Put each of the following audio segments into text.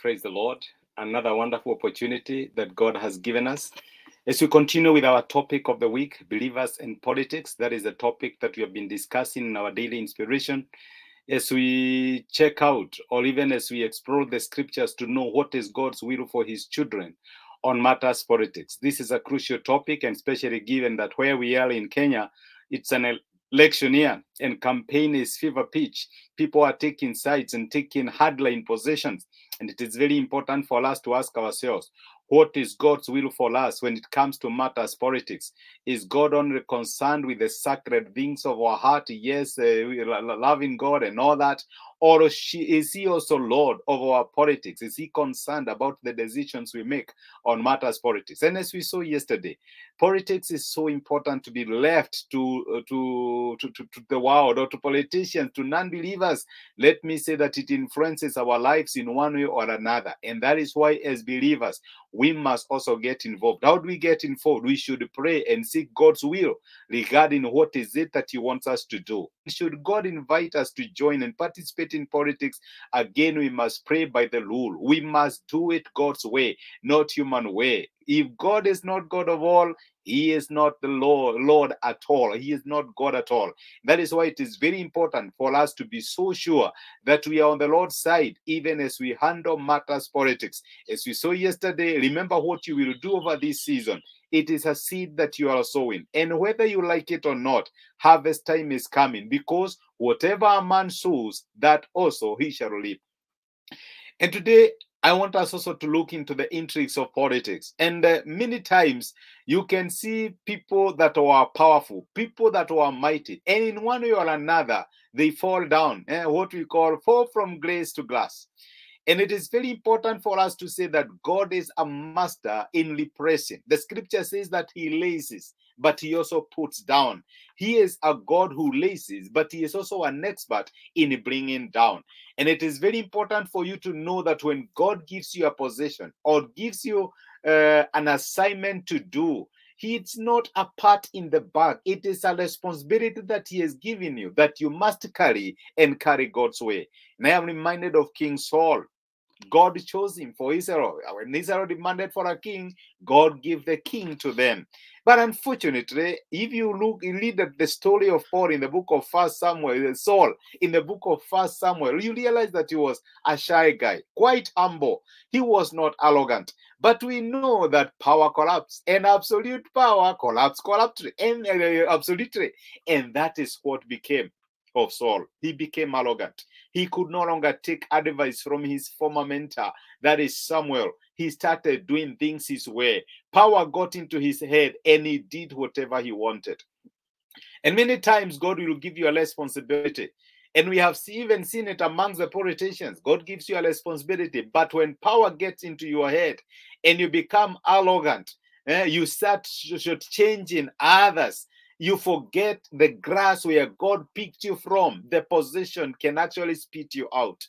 Praise the Lord. Another wonderful opportunity that God has given us. As we continue with our topic of the week, believers and politics, that is a topic that we have been discussing in our daily inspiration. As we check out, or even as we explore the scriptures to know what is God's will for his children on matters politics. This is a crucial topic, and especially given that where we are in Kenya, it's an election year and campaign is fever pitch. People are taking sides and taking hardline positions. And it is very important for us to ask ourselves what is God's will for us when it comes to matters politics? Is God only concerned with the sacred things of our heart? Yes, uh, loving God and all that. Or is he also Lord of our politics? Is he concerned about the decisions we make on matters politics? And as we saw yesterday, politics is so important to be left to, uh, to, to, to, to the world or to politicians, to non believers. Let me say that it influences our lives in one way or another. And that is why, as believers, we must also get involved. How do we get involved? We should pray and seek God's will regarding what is it that He wants us to do. Should God invite us to join and participate in politics, again, we must pray by the rule. We must do it God's way, not human way. If God is not God of all, he is not the Lord, Lord at all. He is not God at all. That is why it is very important for us to be so sure that we are on the Lord's side, even as we handle matters politics. As we saw yesterday, remember what you will do over this season. It is a seed that you are sowing. And whether you like it or not, harvest time is coming because whatever a man sows, that also he shall reap. And today, I want us also to look into the intrigues of politics. And uh, many times you can see people that are powerful, people that are mighty, and in one way or another, they fall down, eh, what we call fall from grace to glass. And it is very important for us to say that God is a master in repressing. The scripture says that he laces, but he also puts down. He is a God who laces, but he is also an expert in bringing down. And it is very important for you to know that when God gives you a position or gives you uh, an assignment to do, it's not a part in the bag. It is a responsibility that He has given you that you must carry and carry God's way. And I am reminded of King Saul. God chose him for Israel. When Israel demanded for a king, God gave the king to them. But unfortunately, if you look, you read the story of Paul in the book of First Samuel, Saul in the book of First Samuel, you realize that he was a shy guy, quite humble. He was not arrogant. But we know that power collapses, and absolute power collapses collapsed and uh, absolutely, and that is what became of Saul. He became arrogant. He could no longer take advice from his former mentor, that is Samuel. He started doing things his way. Power got into his head and he did whatever he wanted. And many times, God will give you a responsibility. And we have even seen it amongst the politicians. God gives you a responsibility. But when power gets into your head and you become arrogant, eh, you start changing others you forget the grass where God picked you from. The position can actually spit you out.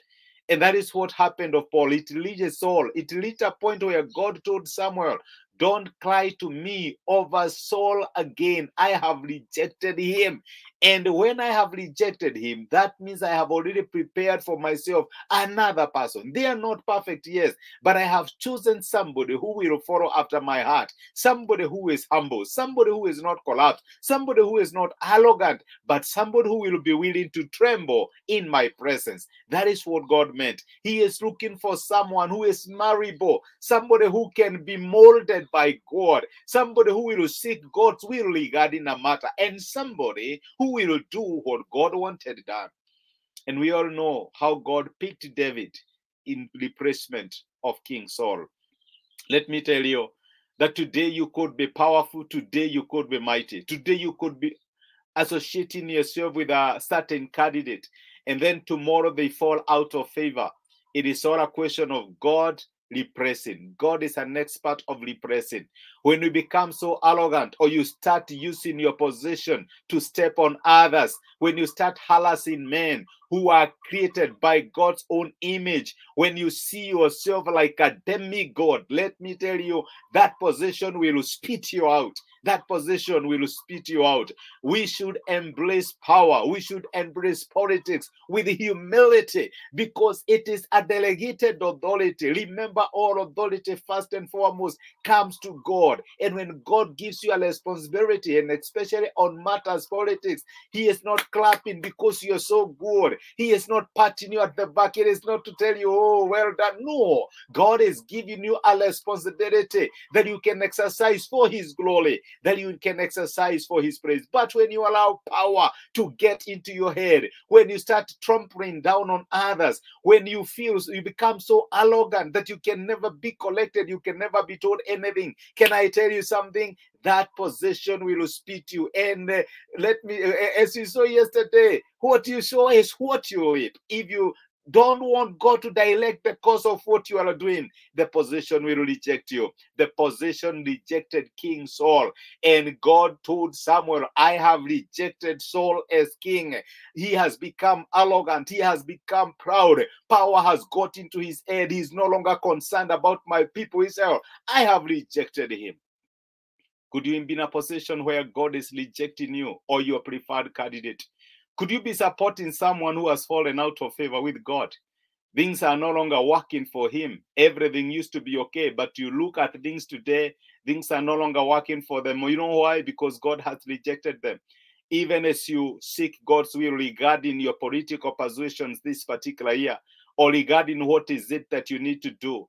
And that is what happened of Paul. It reached Saul. It reached a point where God told Samuel, Don't cry to me over Saul again. I have rejected him. And when I have rejected him, that means I have already prepared for myself another person. They are not perfect, yes, but I have chosen somebody who will follow after my heart, somebody who is humble, somebody who is not collapsed, somebody who is not arrogant, but somebody who will be willing to tremble in my presence. That is what God meant. He is looking for someone who is marriable, somebody who can be molded by God, somebody who will seek God's will regarding a matter, and somebody who will do what God wanted done. And we all know how God picked David in replacement of King Saul. Let me tell you that today you could be powerful, today you could be mighty, today you could be associating yourself with a certain candidate, and then tomorrow they fall out of favor. It is all a question of God repressing. God is an expert of repressing. When you become so arrogant or you start using your position to step on others, when you start harassing men who are created by God's own image, when you see yourself like a demigod, let me tell you, that position will spit you out that position will spit you out. We should embrace power. We should embrace politics with humility because it is a delegated authority. Remember, all authority, first and foremost, comes to God. And when God gives you a responsibility, and especially on matters politics, He is not clapping because you're so good. He is not patting you at the back. It is not to tell you, oh, well done. No, God is giving you a responsibility that you can exercise for His glory that you can exercise for his praise. But when you allow power to get into your head, when you start trampling down on others, when you feel you become so arrogant that you can never be collected, you can never be told anything. Can I tell you something? That position will spit you. And uh, let me, uh, as you saw yesterday, what you saw is what you reap. If you don't want God to direct the course of what you are doing, the position will reject you. The position rejected King Saul, and God told Samuel, I have rejected Saul as king. He has become arrogant, he has become proud. Power has got into his head. He's no longer concerned about my people Israel. I have rejected him. Could you be in a position where God is rejecting you or your preferred candidate? Could you be supporting someone who has fallen out of favor with God? Things are no longer working for him. Everything used to be okay, but you look at things today, things are no longer working for them. You know why? Because God has rejected them. Even as you seek God's will regarding your political persuasions this particular year, or regarding what is it that you need to do,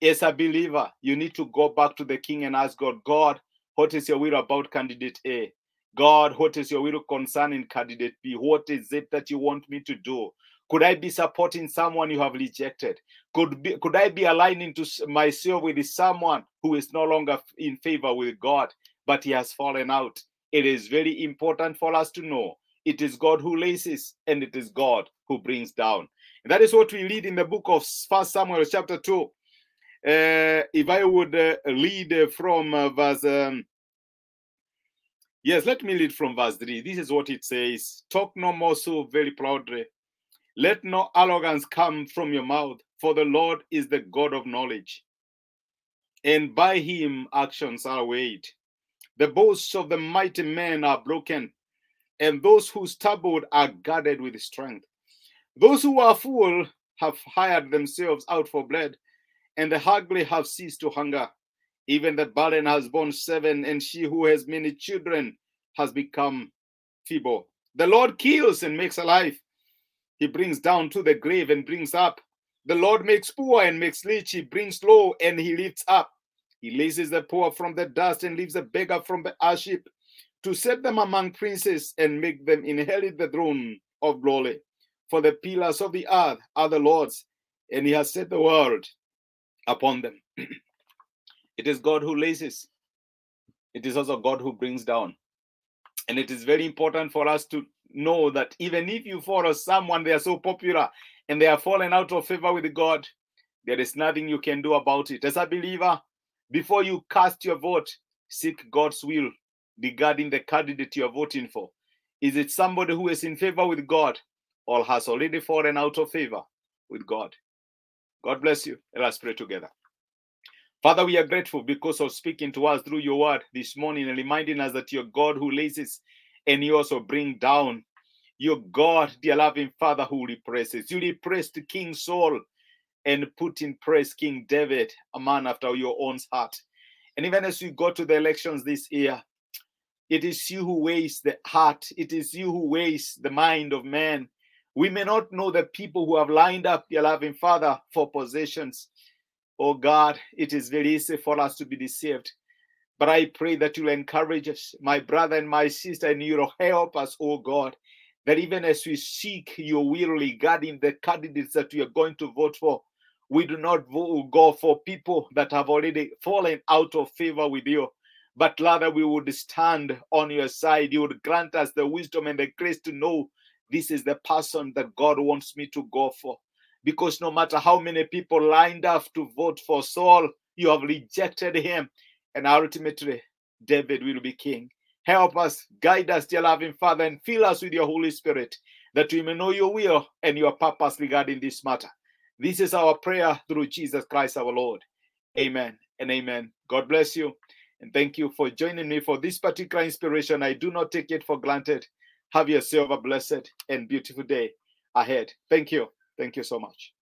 as a believer, you need to go back to the king and ask God, God, what is your will about candidate A? God, what is your will concerning candidate B? What is it that you want me to do? Could I be supporting someone you have rejected? Could be, could I be aligning to myself with someone who is no longer in favor with God, but he has fallen out? It is very important for us to know it is God who raises and it is God who brings down. And that is what we read in the book of First Samuel chapter two. Uh, if I would uh, read from uh, verse um, Yes, let me read from verse 3. This is what it says Talk no more so very proudly. Let no arrogance come from your mouth, for the Lord is the God of knowledge, and by him actions are weighed. The boasts of the mighty men are broken, and those who stumbled are guarded with strength. Those who are full have hired themselves out for bread, and the hungry have ceased to hunger. Even the barren has borne seven, and she who has many children has become feeble. The Lord kills and makes alive. He brings down to the grave and brings up. The Lord makes poor and makes rich. He brings low and he lifts up. He raises the poor from the dust and leaves the beggar from the ash heap to set them among princes and make them inherit the throne of glory. For the pillars of the earth are the Lord's, and he has set the world upon them. It is God who raises. It is also God who brings down. And it is very important for us to know that even if you follow someone, they are so popular and they are fallen out of favor with God, there is nothing you can do about it. As a believer, before you cast your vote, seek God's will regarding the candidate you are voting for. Is it somebody who is in favor with God or has already fallen out of favor with God? God bless you. Let us pray together. Father, we are grateful because of speaking to us through your word this morning and reminding us that you're God who raises and you also bring down. Your God, dear loving Father, who represses. You repressed King Saul and put in place King David, a man after your own heart. And even as we go to the elections this year, it is you who weighs the heart, it is you who weighs the mind of man. We may not know the people who have lined up, dear loving Father, for possessions. Oh God, it is very easy for us to be deceived. But I pray that you'll encourage us, my brother and my sister, and you'll help us, oh God, that even as we seek your will regarding the candidates that we are going to vote for, we do not go for people that have already fallen out of favor with you, but rather we would stand on your side. You would grant us the wisdom and the grace to know this is the person that God wants me to go for because no matter how many people lined up to vote for Saul, you have rejected him. And ultimately, David will be king. Help us, guide us, dear loving Father, and fill us with your Holy Spirit that we may know your will and your purpose regarding this matter. This is our prayer through Jesus Christ our Lord. Amen and amen. God bless you. And thank you for joining me for this particular inspiration. I do not take it for granted. Have yourself a blessed and beautiful day ahead. Thank you. Thank you so much.